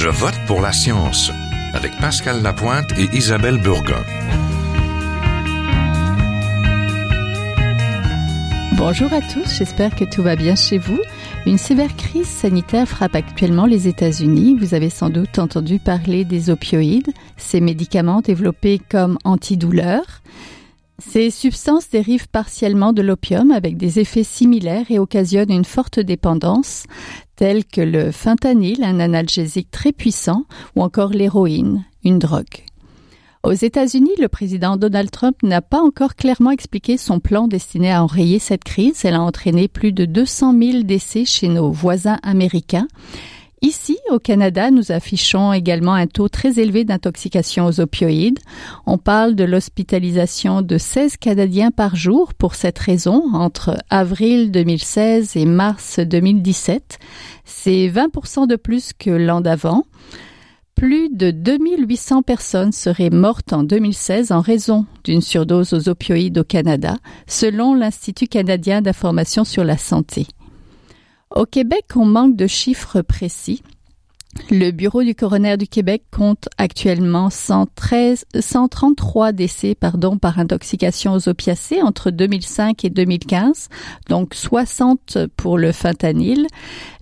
Je vote pour la science avec Pascal Lapointe et Isabelle Burgon. Bonjour à tous, j'espère que tout va bien chez vous. Une sévère crise sanitaire frappe actuellement les États-Unis. Vous avez sans doute entendu parler des opioïdes, ces médicaments développés comme antidouleurs. Ces substances dérivent partiellement de l'opium avec des effets similaires et occasionnent une forte dépendance, telle que le fentanyl, un analgésique très puissant, ou encore l'héroïne, une drogue. Aux États-Unis, le président Donald Trump n'a pas encore clairement expliqué son plan destiné à enrayer cette crise. Elle a entraîné plus de 200 000 décès chez nos voisins américains. Ici, au Canada, nous affichons également un taux très élevé d'intoxication aux opioïdes. On parle de l'hospitalisation de 16 Canadiens par jour pour cette raison entre avril 2016 et mars 2017. C'est 20% de plus que l'an d'avant. Plus de 2800 personnes seraient mortes en 2016 en raison d'une surdose aux opioïdes au Canada, selon l'Institut canadien d'information sur la santé. Au Québec, on manque de chiffres précis. Le bureau du coroner du Québec compte actuellement 113, 133 décès par intoxication aux opiacés entre 2005 et 2015, donc 60 pour le fentanyl.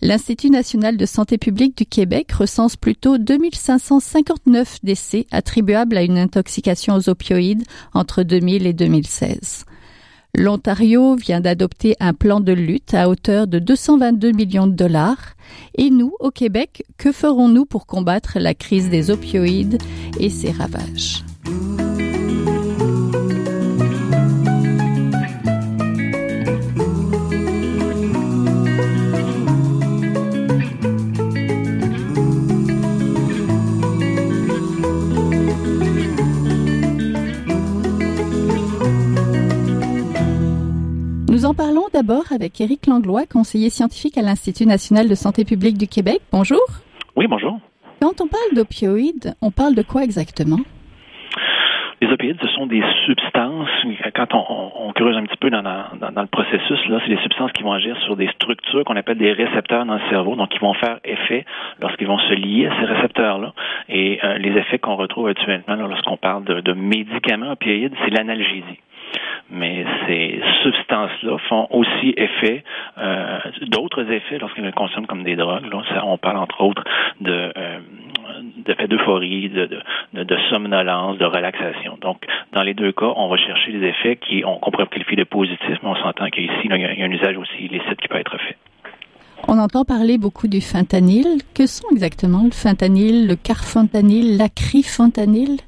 L'Institut national de santé publique du Québec recense plutôt 2559 décès attribuables à une intoxication aux opioïdes entre 2000 et 2016. L'Ontario vient d'adopter un plan de lutte à hauteur de 222 millions de dollars. Et nous, au Québec, que ferons-nous pour combattre la crise des opioïdes et ses ravages? Avec Éric Langlois, conseiller scientifique à l'Institut national de santé publique du Québec. Bonjour. Oui, bonjour. Quand on parle d'opioïdes, on parle de quoi exactement? Les opioïdes, ce sont des substances, quand on, on creuse un petit peu dans, dans, dans le processus, là, c'est des substances qui vont agir sur des structures qu'on appelle des récepteurs dans le cerveau, donc qui vont faire effet lorsqu'ils vont se lier à ces récepteurs-là. Et euh, les effets qu'on retrouve actuellement lorsqu'on parle de, de médicaments opioïdes, c'est l'analgésie mais ces substances-là font aussi effet, euh, d'autres effets lorsqu'elles les consomment comme des drogues. On parle entre autres de euh, d'effets d'euphorie, de, de, somnolence, de relaxation. Donc, dans les deux cas, on va chercher des effets qui on, qu'on pourrait qualifier de positifs, mais on s'entend qu'ici, il y, a, il y a un usage aussi illicite qui peut être fait. On entend parler beaucoup du fentanyl. Que sont exactement le fentanyl, le carfentanyl, l'acrifentanyl?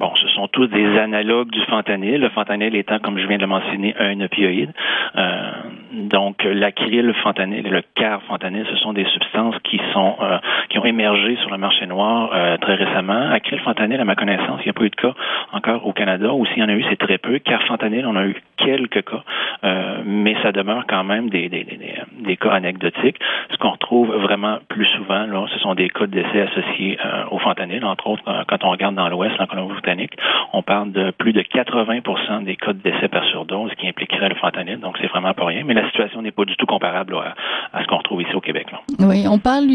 Bon, ce sont tous des analogues du fentanyl. Le fentanyl étant, comme je viens de le mentionner, un opioïde. Euh, donc, l'acryl, fentanyl et le carfentanyl, ce sont des substances qui sont euh, qui ont émergé sur le marché noir euh, très récemment. Acryl, fentanyl, à ma connaissance, il n'y a pas eu de cas encore au Canada. Ou s'il y en a eu, c'est très peu. Carfentanyl, on a eu quelques cas, euh, mais ça demeure quand même des, des, des, des cas anecdotiques. Ce qu'on retrouve vraiment plus souvent, là, ce sont des cas de décès associés euh, au fentanyl. Entre autres, quand on regarde dans l'Ouest, en On parle de plus de 80% des cas de décès par surdose qui impliqueraient le fentanyl. Donc, c'est vraiment pas rien. Mais la situation n'est pas du tout comparable à, ce qu'on retrouve ici au Québec. Oui, on parle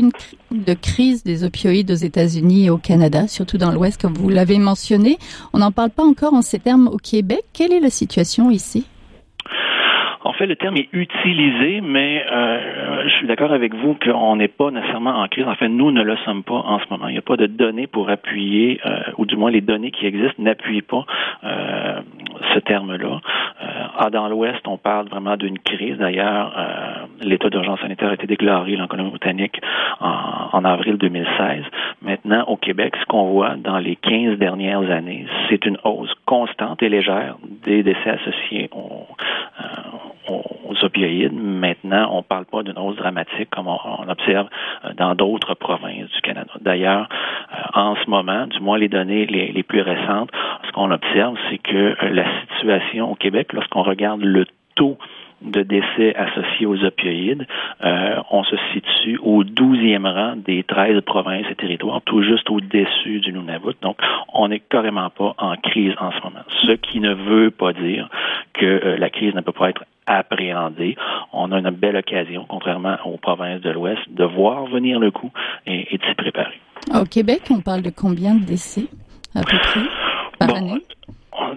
de crise des opioïdes aux États-Unis et au Canada, surtout dans l'Ouest, comme vous l'avez mentionné. On n'en parle pas encore en ces termes au Québec. Quelle est la situation ici? En fait, le terme est utilisé, mais euh, je suis d'accord avec vous qu'on n'est pas nécessairement en crise. En fait, nous ne le sommes pas en ce moment. Il n'y a pas de données pour appuyer, euh, ou du moins les données qui existent n'appuient pas euh, ce terme-là. Euh, dans l'Ouest, on parle vraiment d'une crise. D'ailleurs, euh, l'état d'urgence sanitaire a été déclaré en Colombie-Britannique en, en, avril 2016. Maintenant, au Québec, ce qu'on voit dans les 15 dernières années, c'est une hausse constante et légère des décès associés au, opioïdes. Maintenant, on ne parle pas d'une hausse dramatique comme on, observe dans d'autres provinces du Canada. D'ailleurs, euh, en ce moment, du moins les données les, les plus récentes, ce qu'on observe, c'est que la situation au Québec, lorsqu'on regarde le taux de décès associés aux opioïdes, euh, on se situe au 12e rang des 13 provinces et territoires, tout juste au-dessus du Nunavut. Donc, on n'est carrément pas en crise en ce moment. Ce qui ne veut pas dire que euh, la crise ne peut pas être appréhendée. On a une belle occasion, contrairement aux provinces de l'Ouest, de voir venir le coup et, et de s'y préparer. Au Québec, on parle de combien de décès à peu près par année?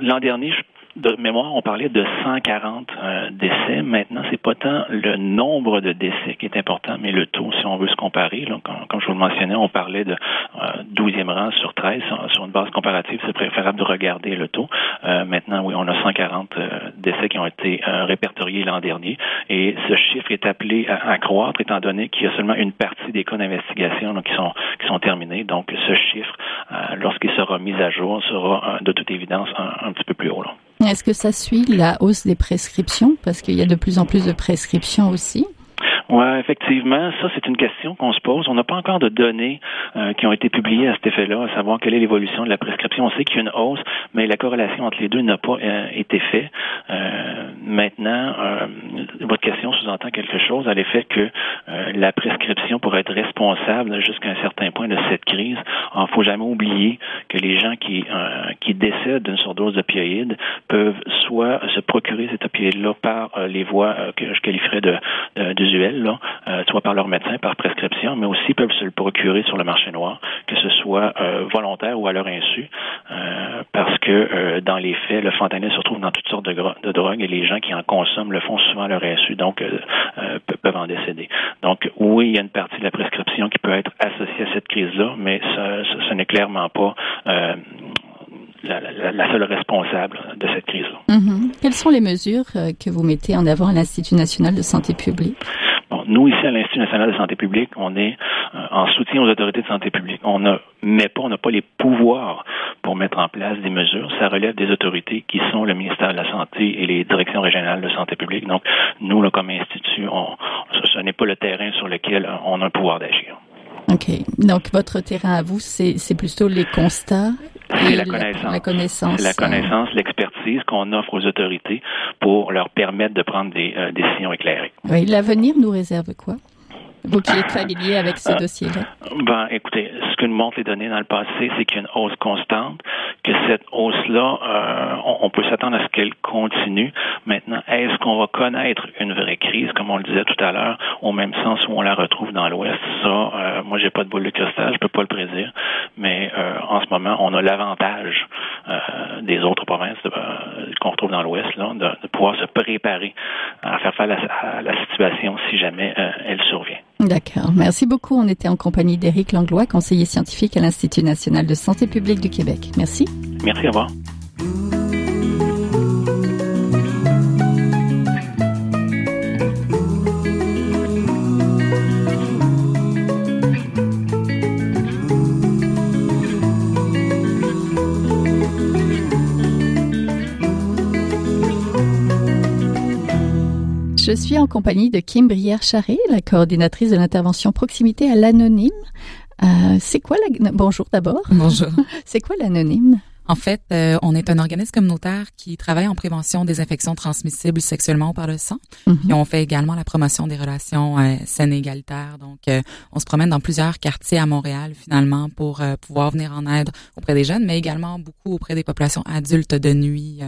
L'an dernier, je de mémoire, on parlait de 140 euh, décès. Maintenant, c'est pas tant le nombre de décès qui est important, mais le taux, si on veut se comparer. comme, je vous le mentionnais, on parlait de euh, 12e rang sur 13. Sur une base comparative, c'est préférable de regarder le taux. Euh, maintenant, oui, on a 140 euh, décès qui ont été répertoriés l'an dernier. Et ce chiffre est appelé à, croître, étant donné qu'il y a seulement une partie des cas d'investigation qui sont qui sont terminés. Donc, ce chiffre, lorsqu'il sera mis à jour, sera de toute évidence un, petit peu plus haut. Là. Est-ce que ça suit la hausse des prescriptions? Parce qu'il y a de plus en plus de prescriptions aussi. Oui, effectivement, ça c'est une question qu'on se pose. On n'a pas encore de données euh, qui ont été publiées à cet effet-là, à savoir quelle est l'évolution de la prescription. On sait qu'il y a une hausse, mais la corrélation entre les deux n'a pas euh, été faite. Euh, maintenant, votre question sous-entend quelque chose à l'effet que la prescription pourrait être responsable jusqu'à un certain point de cette crise. Il ne faut jamais oublier que les gens qui, qui décèdent d'une surdose d'opioïdes peuvent soit se procurer cet opioïde-là par les voies que je qualifierais de, euh, soit par leur médecin, par prescription, mais aussi peuvent se le procurer sur le marché noir, que ce soit euh, volontaire ou à leur insu, euh, parce que dans les faits, le fentanyl se retrouve dans toutes sortes de, drogues et les gens qui en consomment le font souvent à leur insu, donc peuvent en décéder. Donc oui, il y a une partie de la prescription qui peut être associée à cette crise-là, mais ce, n'est clairement pas la, seule responsable de cette crise-là. Mm-hmm. Quelles sont les mesures que vous mettez en avant à l'Institut national de santé publique? Nous, ici, à l'Institut national de santé publique, on est euh, en soutien aux autorités de santé publique. On n'a pas, on n'a pas les pouvoirs pour mettre en place des mesures. Ça relève des autorités qui sont le ministère de la Santé et les directions régionales de santé publique. Donc, nous, là, comme institut, on, ce n'est pas le terrain sur lequel on a un pouvoir d'agir. OK. Donc, votre terrain à vous, c'est plutôt les constats c'est la, connaissance. La connaissance. La connaissance, l'expertise qu'on offre aux autorités pour leur permettre de prendre des euh, décisions éclairées. Oui, l'avenir nous réserve quoi? Vous qui êtes familier avec ce euh, dossier-là? Ben, écoutez, que nous montrent les données dans le passé, c'est qu'il y a une hausse constante, que cette hausse-là, euh, on, peut s'attendre à ce qu'elle continue. Maintenant, est-ce qu'on va connaître une vraie crise, comme on le disait tout à l'heure, au même sens où on la retrouve dans l'Ouest? Ça, euh, moi, j'ai pas de boule de cristal, je peux pas le prédire, mais euh, en ce moment, on a l'avantage euh, des autres provinces qu'on retrouve dans l'Ouest, là, de, pouvoir se préparer à faire face à la situation si jamais elle survient. D'accord. Merci beaucoup. On était en compagnie d'Éric Langlois, conseiller scientifique à l'Institut national de santé publique du Québec. Merci. Merci, au revoir. Je suis en compagnie de Kim Brière-Charret, la coordinatrice de l'intervention proximité à l'anonyme. Euh, c'est quoi la... Bonjour d'abord. Bonjour. c'est quoi l'anonyme? En fait, euh, on est un organisme communautaire qui travaille en prévention des infections transmissibles sexuellement par le sang. Mhm. Et on fait également la promotion des relations euh, saines et égalitaires. Donc, euh, on se promène dans plusieurs quartiers à Montréal, finalement, pour pouvoir venir en aide auprès des jeunes, mais également beaucoup auprès des populations adultes de nuit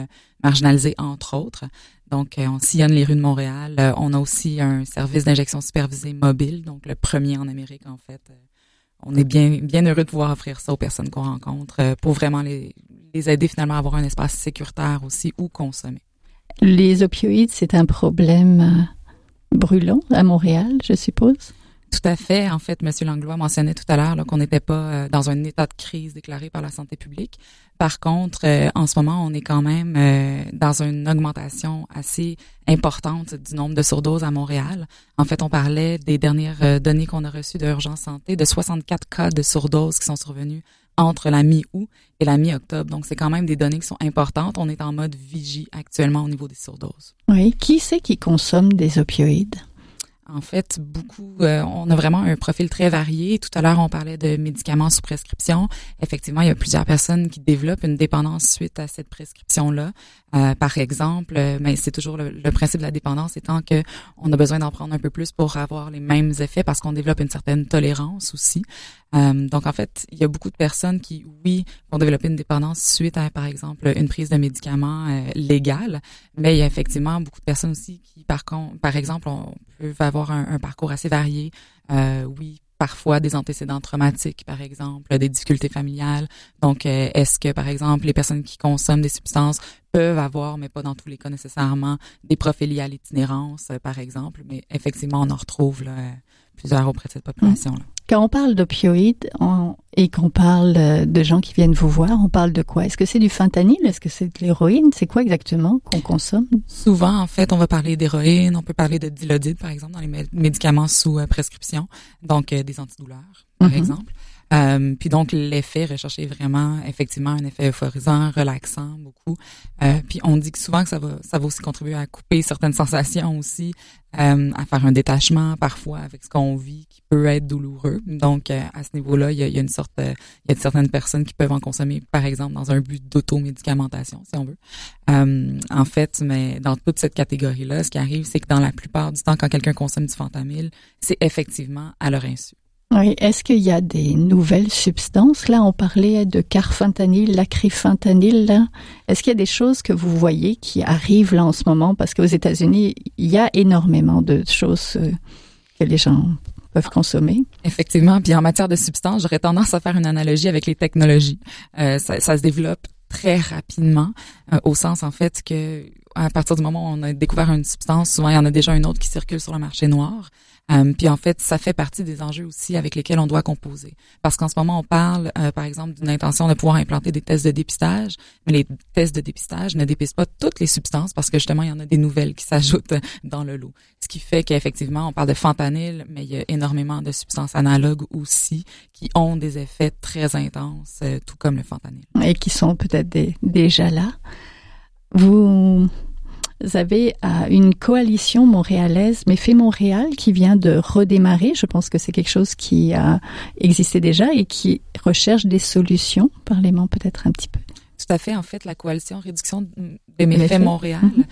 marginalisées, entre autres. Donc, on sillonne les rues de Montréal. on a aussi un service d'injection supervisée mobile, donc le premier en Amérique, en fait. On est bien, bien heureux de pouvoir offrir ça aux personnes qu'on rencontre pour vraiment les, les aider finalement à avoir un espace sécuritaire aussi où consommer. Les opioïdes, c'est un problème euh, brûlant à Montréal, je suppose? Tout à fait. En fait, M. Langlois mentionnait tout à l'heure qu'on n'était pas euh, dans un état de crise déclaré par la santé publique. Par contre, euh, en ce moment, on est quand même dans une augmentation assez importante du nombre de surdoses à Montréal. En fait, on parlait des dernières données qu'on a reçues de Urgence Santé de 64 cas de surdoses qui sont survenus entre la mi-août et la mi-octobre. Donc, c'est quand même des données qui sont importantes. On est en mode vigie actuellement au niveau des surdoses. Oui. Qui c'est qui consomme des opioïdes? En fait, beaucoup, euh, on a vraiment un profil très varié. Tout à l'heure, on parlait de médicaments sous prescription. Effectivement, il y a plusieurs personnes qui développent une dépendance suite à cette prescription-là. Euh, par exemple, mais euh, ben, c'est toujours le, principe de la dépendance étant que on a besoin d'en prendre un peu plus pour avoir les mêmes effets parce qu'on développe une certaine tolérance aussi. donc, en fait, il y a beaucoup de personnes qui, oui, vont développer une dépendance suite à, par exemple, une prise de médicaments légale, mais il y a effectivement beaucoup de personnes aussi qui, par contre, par exemple, on peut avoir un, parcours assez varié. Euh, oui, parfois des antécédents traumatiques, par exemple, des difficultés familiales. Donc, euh, est-ce que, par exemple, les personnes qui consomment des substances peuvent avoir, mais pas dans tous les cas nécessairement, des profils liés à l'itinérance, euh, par exemple? Mais effectivement, on en retrouve là, plusieurs auprès de cette population-là. Quand on parle d'opioïdes et qu'on parle euh, de gens qui viennent vous voir, on parle de quoi? Est-ce que c'est du fentanyl? Est-ce que c'est de l'héroïne? C'est quoi exactement qu'on consomme? Souvent, en fait, on va parler d'héroïne, on peut parler de dilodide, par exemple, dans les médicaments sous euh, prescription, donc euh, des antidouleurs, par mm-hmm. exemple. Euh, puis donc l'effet recherché est vraiment effectivement un effet euphorisant, relaxant beaucoup. Euh, puis on dit que souvent que ça va ça va aussi contribuer à couper certaines sensations aussi, euh, à faire un détachement parfois avec ce qu'on vit qui peut être douloureux. Donc euh, à ce niveau-là, il y a, y a, une sorte il y a certaines personnes qui peuvent en consommer par exemple dans un but d'automédicamentation si on veut. en fait, mais dans toute cette catégorie-là, ce qui arrive, c'est que dans la plupart du temps, quand quelqu'un consomme du fentanyl, c'est effectivement à leur insu. Oui, est-ce qu'il y a des nouvelles substances? Là, on parlait de carfentanyl, lacrifentanyl. Est-ce qu'il y a des choses que vous voyez qui arrivent là en ce moment? Parce qu'aux États-Unis, il y a énormément de choses euh, que les gens peuvent consommer. Effectivement. Puis en matière de substances, j'aurais tendance à faire une analogie avec les technologies. Euh, ça, ça, se développe très rapidement, euh, au sens en fait que à partir du moment où on a découvert une substance, souvent il y en a déjà une autre qui circule sur le marché noir. Euh, puis en fait, ça fait partie des enjeux aussi avec lesquels on doit composer. Parce qu'en ce moment, on parle, euh, par exemple, d'une intention de pouvoir implanter des tests de dépistage, mais les tests de dépistage ne dépistent pas toutes les substances parce que justement, il y en a des nouvelles qui s'ajoutent dans le lot. Ce qui fait qu'effectivement, on parle de fentanyl, mais il y a énormément de substances analogues aussi qui ont des effets très intenses, euh, tout comme le fentanyl. Et qui sont peut-être déjà là. Vous avez euh, une coalition montréalaise, mais fait Montréal, qui vient de redémarrer. Je pense que c'est quelque chose qui a existé déjà et qui recherche des solutions. Parlez-moi peut-être un petit peu. Tout à fait. En fait, la coalition réduction des méfaits Montréal mhm.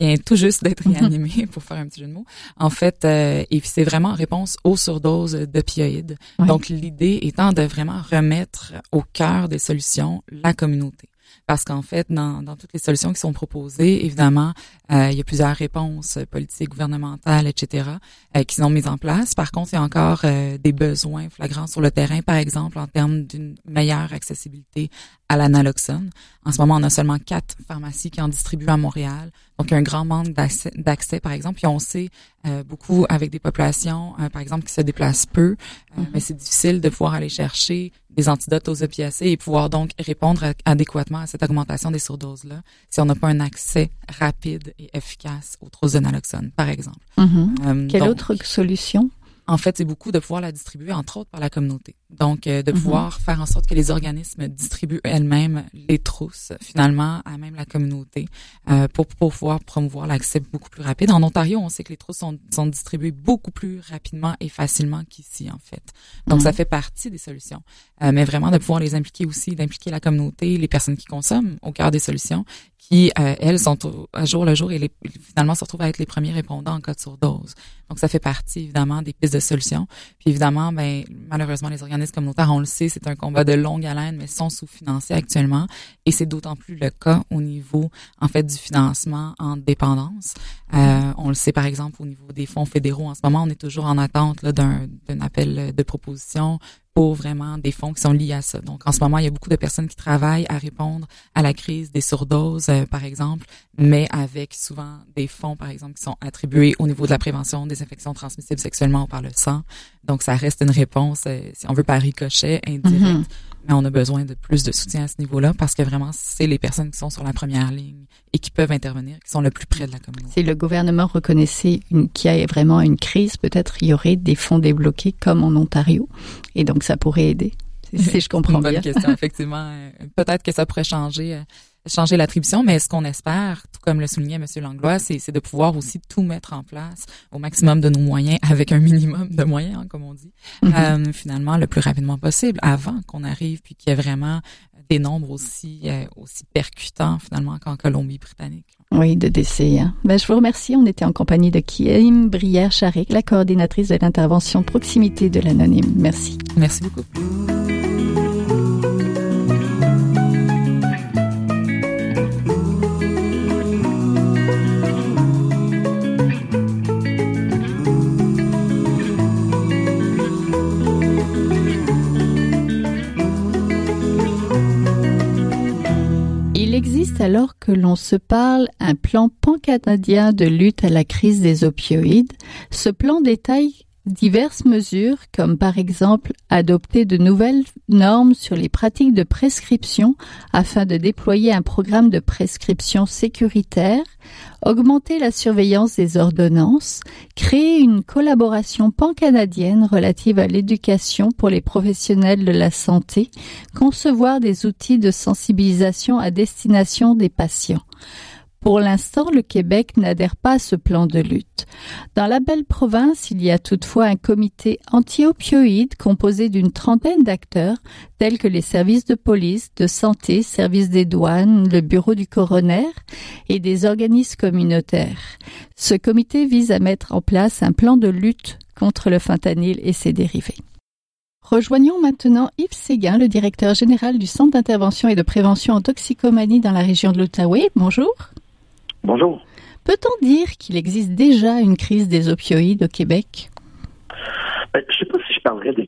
vient tout juste d'être réanimée, pour faire un petit jeu de mots. En fait, euh, et c'est vraiment en réponse aux surdoses d'opioïdes. Donc, l'idée étant de vraiment remettre au cœur des solutions la communauté parce qu'en fait, dans, dans, toutes les solutions qui sont proposées, évidemment, euh, il y a plusieurs réponses politiques, gouvernementales, etc., euh, qui sont mises en place. Par contre, il y a encore euh, des besoins flagrants sur le terrain, par exemple, en termes d'une meilleure accessibilité à l'analoxone. En ce moment, on a seulement quatre pharmacies qui en distribuent à Montréal. Donc, il y a un grand manque d'accès, par exemple. Puis on sait euh, beaucoup avec des populations, euh, par exemple, qui se déplacent peu, euh, mm-hmm. mais c'est difficile de pouvoir aller chercher des antidotes aux opiacés et pouvoir donc répondre adéquatement à cette augmentation des surdoses-là si on n'a pas un accès rapide et efficace aux trousses de naloxone, par exemple. Mm-hmm. Quelle autre solution? En fait, c'est beaucoup de pouvoir la distribuer, entre autres, par la communauté. Donc, euh, de mhm. pouvoir faire en sorte que les organismes distribuent elles-mêmes les trousses, finalement, à même la communauté, euh, pour, pouvoir promouvoir l'accès beaucoup plus rapide. En Ontario, on sait que les trousses sont, sont distribuées beaucoup plus rapidement et facilement qu'ici, en fait. Donc, ça mhm. fait partie des solutions. Euh, mais vraiment, de pouvoir les impliquer aussi, d'impliquer la communauté, les personnes qui consomment au cœur des solutions, qui, euh, elles, sont à jour le jour et les, finalement se retrouvent à être les premiers répondants en cas de surdose. Donc, ça fait partie, évidemment, des pistes de solutions. Puis, évidemment, ben, malheureusement, les organismes communautaires, on le sait, c'est un combat de longue haleine, mais sont sous-financés actuellement. Et c'est d'autant plus le cas au niveau, en fait, du financement en dépendance. Euh, on le sait, par exemple, au niveau des fonds fédéraux. En ce moment, on est toujours en attente d'un appel de proposition pour vraiment des fonds qui sont liés à ça. Donc, en ce moment, il y a beaucoup de personnes qui travaillent à répondre à la crise des surdoses, euh, par exemple, mais avec souvent des fonds, par exemple, qui sont attribués au niveau de la prévention des infections transmissibles sexuellement par le sang. Donc, ça reste une réponse, euh, si on veut, par ricochet, indirect. Mm-hmm. Mais on a besoin de plus de soutien à ce niveau-là parce que vraiment, c'est les personnes qui sont sur la première ligne et qui peuvent intervenir, qui sont le plus près de la communauté. Si le gouvernement reconnaissait qu'il y a vraiment une crise, peut-être il y aurait des fonds débloqués comme en Ontario. Et donc, ça pourrait aider. Si je comprends bien. Bonne question, effectivement. Euh, peut-être que ça pourrait changer euh, changer l'attribution, mais ce qu'on espère, tout comme le soulignait M. Langlois, c'est de pouvoir aussi tout mettre en place au maximum de nos moyens, avec un minimum de moyens, hein, comme on dit, mm-hmm. euh, finalement, le plus rapidement possible, avant qu'on arrive, puis qu'il y ait vraiment des nombres aussi, euh, aussi percutants, finalement, qu'en Colombie-Britannique. Oui, de décès. Hein. Ben, je vous remercie. On était en compagnie de Kim Brière-Charek, la coordinatrice de l'intervention proximité de l'anonyme. Merci. Merci beaucoup. Alors que l'on se parle un plan pan-canadien de lutte à la crise des opioïdes. Ce plan détaille diverses mesures, comme par exemple adopter de nouvelles normes sur les pratiques de prescription afin de déployer un programme de prescription sécuritaire, augmenter la surveillance des ordonnances, créer une collaboration pan-canadienne relative à l'éducation pour les professionnels de la santé, concevoir des outils de sensibilisation à destination des patients. Pour l'instant, le Québec n'adhère pas à ce plan de lutte. Dans la belle province, il y a toutefois un comité anti-opioïde composé d'une trentaine d'acteurs, tels que les services de police, de santé, services des douanes, le bureau du coroner et des organismes communautaires. Ce comité vise à mettre en place un plan de lutte contre le fentanyl et ses dérivés. Rejoignons maintenant Yves Séguin, le directeur général du Centre d'intervention et de prévention en toxicomanie dans la région de l'Outaouais. Bonjour. Bonjour. Peut-on dire qu'il existe déjà une crise des opioïdes au Québec? Ben, je ne sais pas si je parlerais de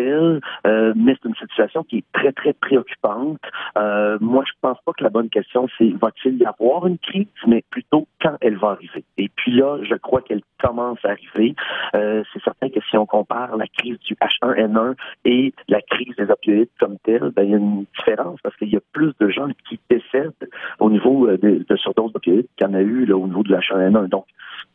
euh, mais c'est une situation qui est très, très préoccupante. Euh, moi, je pense pas que la bonne question, c'est va-t-il y avoir une crise, mais plutôt quand elle va arriver. Et puis là, je crois qu'elle commence à arriver. Euh, c'est certain que si on compare la crise du H1N1 et la crise des opioïdes comme telle, ben, il y a une différence parce qu'il y a plus de gens qui décèdent au niveau de, de surdose d'opioïdes qu'il y en a eu là, au niveau du H1N1. Donc,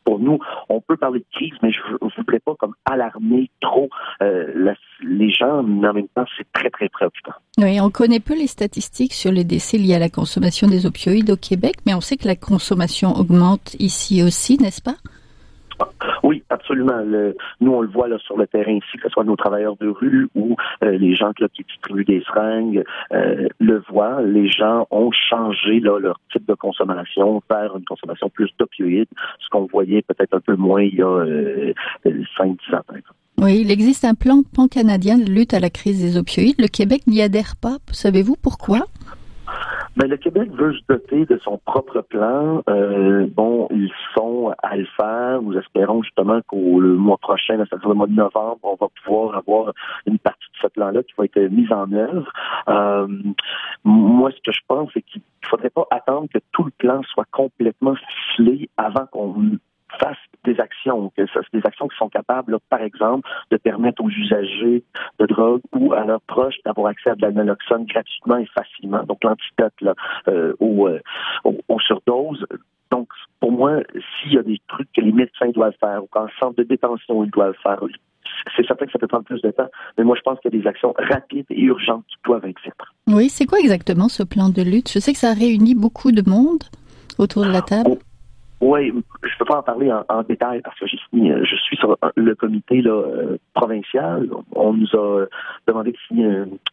pour nous, on peut parler de crise, mais je ne voudrais pas comme alarmer trop euh, les gens, mais en même temps, c'est très, très préoccupant. Oui, on connaît peu les statistiques sur les décès liés à la consommation des opioïdes au Québec, mais on sait que la consommation augmente ici aussi, n'est-ce pas? Absolument. nous, on le voit là, sur le terrain ici, que ce soit nos travailleurs de rue ou euh, les gens qui distribuent des seringues, euh, le voient. Les gens ont changé là, leur type de consommation vers une consommation plus d'opioïdes, ce qu'on voyait peut-être un peu moins il y a euh, 5-10 ans. Oui, il existe un plan pan-canadien de lutte à la crise des opioïdes. Le Québec n'y adhère pas. Savez-vous pourquoi? Ben, le Québec veut se doter de son propre plan. Euh, bon, ils sont à le faire. Nous espérons justement qu'au mois prochain, c'est-à-dire le mois de novembre, on va pouvoir avoir une partie de ce plan-là qui va être mise en œuvre. Euh, moi, ce que je pense, c'est qu'il faudrait pas attendre que tout le plan soit complètement ficelé avant qu'on actions, que ce des actions qui sont capables, par exemple, de permettre aux usagers de drogue ou à leurs proches d'avoir accès à de la naloxone gratuitement et facilement. Donc l'antidote euh, euh, aux, surdoses. Donc, pour moi, s'il y a des trucs que les médecins doivent faire ou qu'en centre de détention ils doivent faire, c'est certain que ça peut prendre plus de temps, mais moi je pense qu'il y a des actions rapides et urgentes qui doivent être Oui, c'est quoi exactement ce plan de lutte? Je sais que ça réunit beaucoup de monde autour de la table. Oui, je peux pas en parler en, détail parce que signé, euh, je suis sur le comité là, euh, provincial. On nous a demandé de signer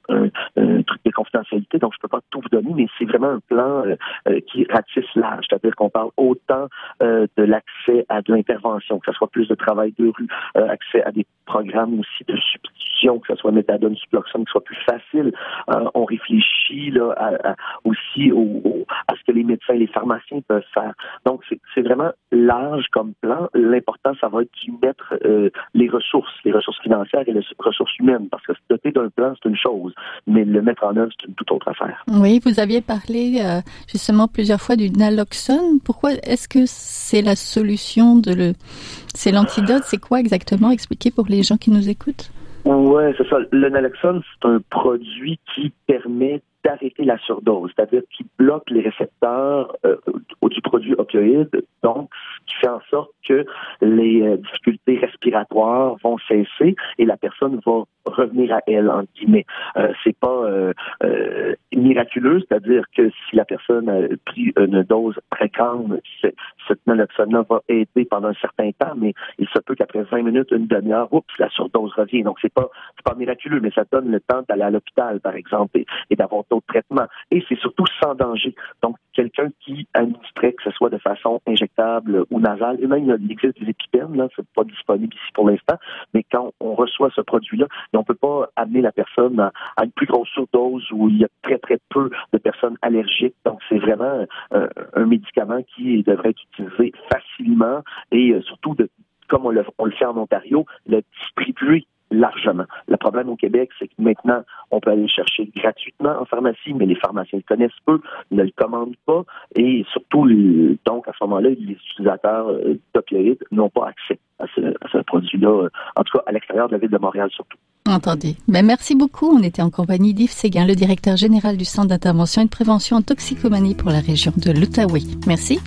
un, truc de confidentialité, donc je peux pas tout vous donner, mais c'est vraiment un plan euh, qui ratisse l'âge, c'est-à-dire qu'on parle autant de l'accès à de l'intervention, que ce soit plus de travail de rue, accès à des programmes aussi de substitution, que ce soit méthadone, subloxone, qui soit plus facile. on réfléchit aussi au, à ce que les médecins et les pharmaciens peuvent faire. Donc c'est c'est vraiment large comme plan. L'important, ça va être d'y mettre euh, les ressources, les ressources financières et les ressources humaines, parce que se doter d'un plan, c'est une chose, mais le mettre en œuvre, c'est une toute autre affaire. Oui, vous aviez parlé euh, justement plusieurs fois du naloxone. Pourquoi est-ce que c'est la solution de le... C'est l'antidote, c'est quoi exactement? Expliquez pour les gens qui nous écoutent. Oui, c'est ça. Le naloxone, c'est un produit qui permet d'arrêter la surdose, c'est-à-dire qui bloque les récepteurs euh, du produit opioïde, donc qui fait en sorte que les euh, difficultés respiratoires vont cesser et la personne va revenir à elle en guillemets. Euh, c'est pas euh, euh, miraculeux, c'est-à-dire que si la personne a pris une dose grande, cette naloxone va aider pendant un certain temps, mais il se peut qu'après 20 minutes, une demi-heure, oups, la surdose revient. Donc c'est pas pas miraculeux, mais ça donne le temps d'aller à l'hôpital, par exemple, et, d'avoir d'autres traitements. Et c'est surtout sans danger. Donc quelqu'un qui administrait, que ce soit de façon injectable ou nasale, et même il existe des épipènes, là, c'est pas disponible ici pour l'instant, mais quand on reçoit ce produit-là, on peut pas amener la personne à, une plus grosse surdose où il y a très, très peu de personnes allergiques. Donc, c'est vraiment euh, un médicament qui devrait être utilisé facilement et euh, surtout, de, comme on le, on le fait en Ontario, le distribuer largement. Le problème au Québec, c'est que maintenant, on peut aller le chercher gratuitement en pharmacie, mais les pharmaciens le connaissent peu, ne le commandent pas, et surtout, donc à ce moment-là, les utilisateurs euh, d'opioïdes n'ont pas accès à ce, produit-là, euh, en tout cas à l'extérieur de la ville de Montréal surtout. Entendu. Ben, merci beaucoup. On était en compagnie d'Yves Séguin, le directeur général du Centre d'intervention et de prévention en toxicomanie pour la région de l'Outaouais. Merci.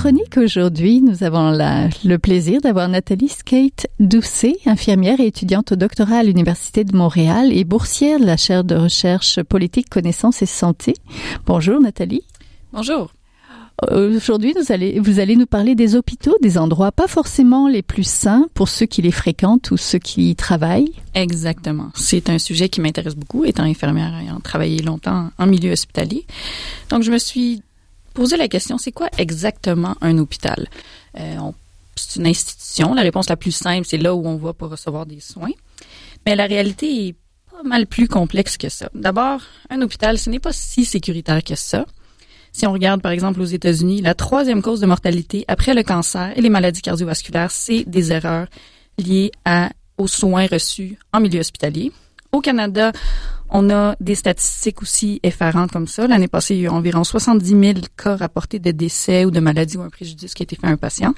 Chronique aujourd'hui, nous avons le plaisir d'avoir Nathalie Skate Doucet, infirmière et étudiante au doctorat à l'Université de Montréal et boursière de la chaire de recherche politique, connaissance et santé. Bonjour Nathalie. Bonjour. Aujourd'hui, vous allez, vous allez nous parler des hôpitaux, des endroits pas forcément les plus sains pour ceux qui les fréquentent ou ceux qui y travaillent. Exactement. C'est un sujet qui m'intéresse beaucoup, étant infirmière et ayant travaillé longtemps en milieu hospitalier. Donc, je me suis poser la question, c'est quoi exactement un hôpital? Euh, c'est une institution. La réponse la plus simple, c'est là où on va pour recevoir des soins. Mais la réalité est pas mal plus complexe que ça. D'abord, un hôpital, ce n'est pas si sécuritaire que ça. Si on regarde, par exemple, aux États-Unis, la troisième cause de mortalité après le cancer et les maladies cardiovasculaires, c'est des erreurs liées aux soins reçus en milieu hospitalier. Au Canada, on a des statistiques aussi effarantes comme ça. L'année passée, il y a eu environ 70 000 cas rapportés de décès ou de maladies ou un préjudice qui a été fait à un patient.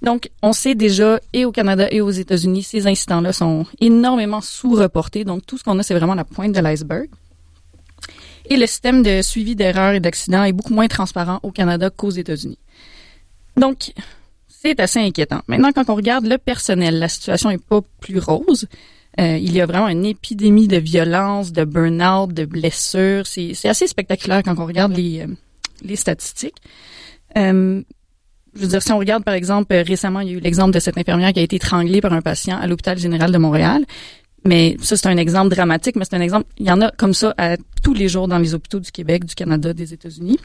Donc, on sait déjà, et au Canada et aux États-Unis, ces incidents-là sont énormément sous-reportés. Donc, tout ce qu'on a, c'est vraiment la pointe de l'iceberg. Et le système de suivi d'erreurs et d'accidents est beaucoup moins transparent au Canada qu'aux États-Unis. Donc, c'est assez inquiétant. Maintenant, quand on regarde le personnel, la situation est pas plus rose. Euh, il y a vraiment une épidémie de violence, de burn-out, de blessures. C'est assez spectaculaire quand on regarde les, euh, les statistiques. Euh, je veux dire, si on regarde, par exemple, récemment, il y a eu l'exemple de cette infirmière qui a été étranglée par un patient à l'hôpital général de Montréal. Mais ça, c'est un exemple dramatique, mais c'est un exemple, il y en a comme ça à tous les jours dans les hôpitaux du Québec, du Canada, des États-Unis.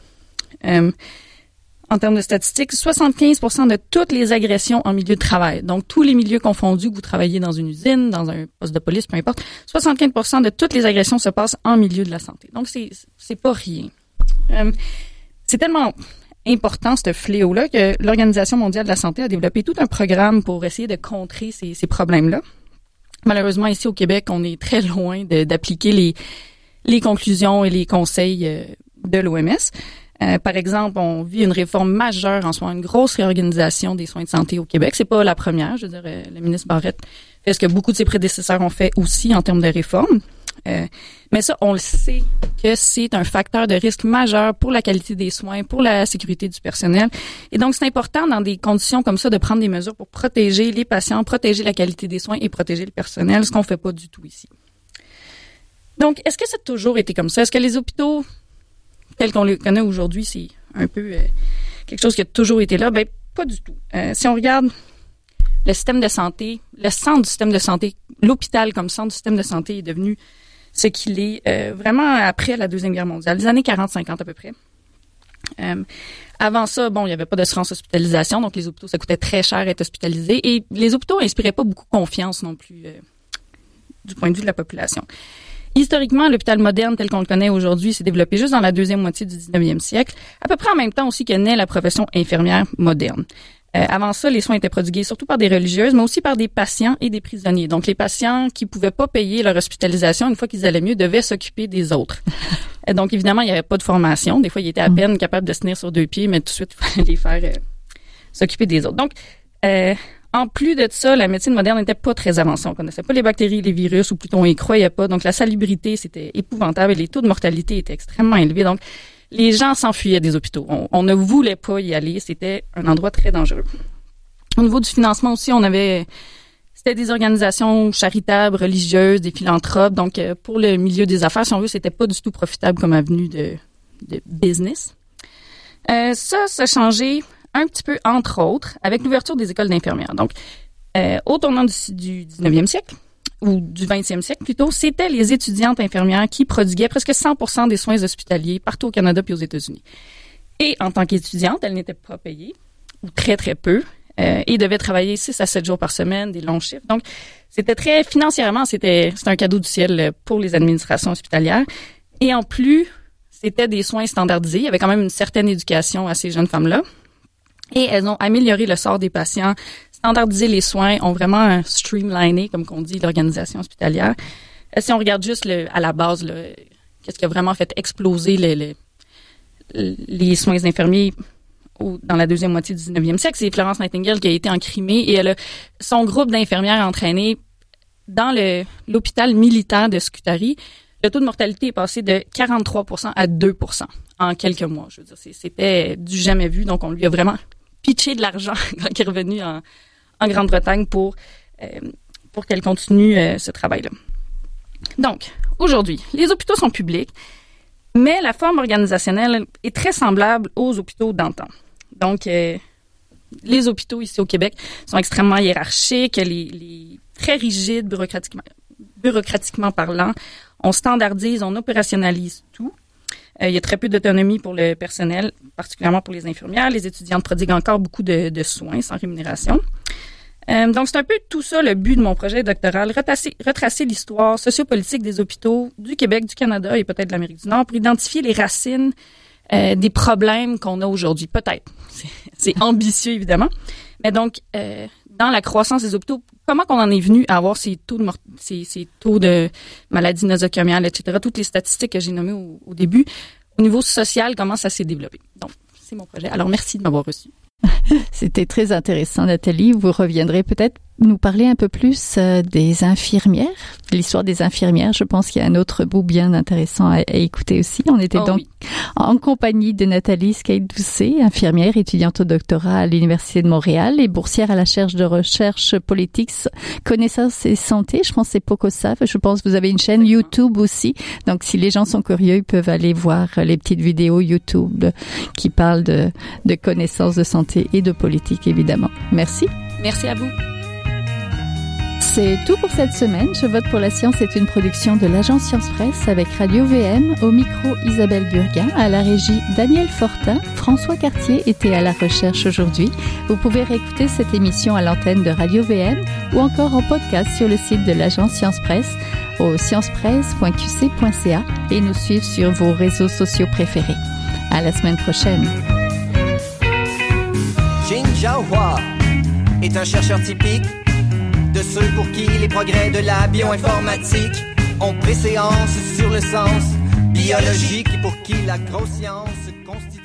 En termes de statistiques, 75% de toutes les agressions en milieu de travail, donc tous les milieux confondus, que vous travaillez dans une usine, dans un poste de police, peu importe, 75% de toutes les agressions se passent en milieu de la santé. Donc, c'est, c'est pas rien. Euh, c'est tellement important, ce fléau-là, que l'Organisation mondiale de la santé a développé tout un programme pour essayer de contrer ces, ces problèmes-là. Malheureusement, ici au Québec, on est très loin d'appliquer les, les conclusions et les conseils euh, de l'OMS. Euh, par exemple, on vit une réforme majeure en soi, une grosse réorganisation des soins de santé au Québec. C'est pas la première. Je veux dire, le ministre Barrette fait ce que beaucoup de ses prédécesseurs ont fait aussi en termes de réforme. Euh, mais ça, on le sait que c'est un facteur de risque majeur pour la qualité des soins, pour la sécurité du personnel. Et donc, c'est important dans des conditions comme ça de prendre des mesures pour protéger les patients, protéger la qualité des soins et protéger le personnel, ce qu'on fait pas du tout ici. Donc, est-ce que ça a toujours été comme ça? Est-ce que les hôpitaux tel qu'on le connaît aujourd'hui, c'est un peu euh, quelque chose qui a toujours été là. Ben, pas du tout. Euh, si on regarde le système de santé, le centre du système de santé, l'hôpital comme centre du système de santé est devenu ce qu'il est euh, vraiment après la Deuxième Guerre mondiale, les années 40-50 à peu près. avant ça, bon, il n'y avait pas d'assurance hospitalisation, donc les hôpitaux, ça coûtait très cher être hospitalisé. Et les hôpitaux inspiraient pas beaucoup confiance non plus du point de vue de la population. Historiquement, l'hôpital moderne tel qu'on le connaît aujourd'hui s'est développé juste dans la deuxième moitié du 19e siècle, à peu près en même temps aussi que naît la profession infirmière moderne. Euh, avant ça, les soins étaient prodigués surtout par des religieuses, mais aussi par des patients et des prisonniers. Donc, les patients qui pouvaient pas payer leur hospitalisation une fois qu'ils allaient mieux devaient s'occuper des autres. Euh, donc, évidemment, il n'y avait pas de formation. Des fois, ils étaient à peine capables de se tenir sur deux pieds, mais tout de suite, il fallait les faire euh, s'occuper des autres. Donc, en plus de ça, la médecine moderne n'était pas très avancée. On connaissait pas les bactéries, les virus, ou plutôt on y croyait pas. Donc la salubrité, c'était épouvantable et les taux de mortalité étaient extrêmement élevés. Donc les gens s'enfuyaient des hôpitaux. On, ne voulait pas y aller. C'était un endroit très dangereux. Au niveau du financement aussi, on avait c'était des organisations charitables, religieuses, des philanthropes. Donc euh, pour le milieu des affaires, si on veut, c'était pas du tout profitable comme avenue de, business. Euh, ça, ça a changé un petit peu, entre autres, avec l'ouverture des écoles d'infirmières. Donc, euh, au tournant du, 19e siècle, ou du 20e siècle plutôt, c'était les étudiantes infirmières qui prodiguaient presque 100% des soins hospitaliers partout au Canada puis aux États-Unis. Et en tant qu'étudiante, elles n'étaient pas payées. ou très, très peu. Euh, et devaient travailler 6 à 7 jours par semaine, des longs chiffres. Donc, c'était très, financièrement, c'était, c'était un cadeau du ciel pour les administrations hospitalières. Et en plus, c'était des soins standardisés. Il y avait quand même une certaine éducation à ces jeunes femmes-là. Et elles ont amélioré le sort des patients, standardisé les soins, ont vraiment streamliné, comme qu'on dit, l'organisation hospitalière. Euh, si on regarde juste le, à la base, qu'est-ce qui a vraiment fait exploser les, les, soins infirmiers dans la deuxième moitié du 19e siècle, c'est Florence Nightingale qui a été en Crimée et elle a, son groupe d'infirmières a entraîné dans l'hôpital militaire de Scutari le taux de mortalité est passé de 43% à 2% en quelques mois. Je veux dire, c'était du jamais vu. Donc, on lui a vraiment pitché de l'argent quand il est revenu en, Grande-Bretagne pour, euh, pour qu'elle continue euh, ce travail-là. Donc, aujourd'hui, les hôpitaux sont publics, mais la forme organisationnelle est très semblable aux hôpitaux d'antan. Donc, euh, les hôpitaux ici au Québec sont extrêmement hiérarchiques, très rigides bureaucratiquement parlant. On standardise, on opérationnalise tout. Euh, il y a très peu d'autonomie pour le personnel, particulièrement pour les infirmières. Les étudiantes prodiguent encore beaucoup de, soins sans rémunération. Euh, donc, c'est un peu tout ça le but de mon projet doctoral, retracer, l'histoire sociopolitique des hôpitaux du Québec, du Canada et peut-être de l'Amérique du Nord pour identifier les racines euh, des problèmes qu'on a aujourd'hui. Peut-être. C'est ambitieux, évidemment. Mais donc, dans la croissance des hôpitaux, comment qu'on en est venu à avoir ces taux de ces, taux de maladies nosocomiales, etc. Toutes les statistiques que j'ai nommées au, au, début. Au niveau social, comment ça s'est développé? Donc, c'est mon projet. Alors, merci de m'avoir reçu. C'était très intéressant, Nathalie. Vous reviendrez peut-être nous parler un peu plus euh, des infirmières, l'histoire des infirmières. Je pense qu'il y a un autre bout bien intéressant à, écouter aussi. On était oh donc en compagnie de Nathalie Skate-Doucet, infirmière, étudiante au doctorat à l'Université de Montréal et boursière à la recherche de recherche politique, connaissance et santé. Je pense que c'est Pocosa. Je pense que vous avez une chaîne YouTube aussi. Donc, si les gens sont curieux, ils peuvent aller voir les petites vidéos YouTube qui parlent de, de connaissances de santé et de politique, évidemment. Merci. Merci à vous. C'est tout pour cette semaine. Je vote pour la science est une production de l'agence Science Presse avec Radio VM, au micro Isabelle Burguin, à la régie Daniel Fortin, François Cartier était à la recherche aujourd'hui. Vous pouvez réécouter cette émission à l'antenne de Radio VM ou encore en podcast sur le site de l'agence Science Presse au sciencepresse.qc.ca et nous suivre sur vos réseaux sociaux préférés. À la semaine prochaine. Jin Jiahua est un chercheur typique de ceux pour qui les progrès de la bioinformatique ont préséance sur le sens biologique et pour qui la grosse science constitue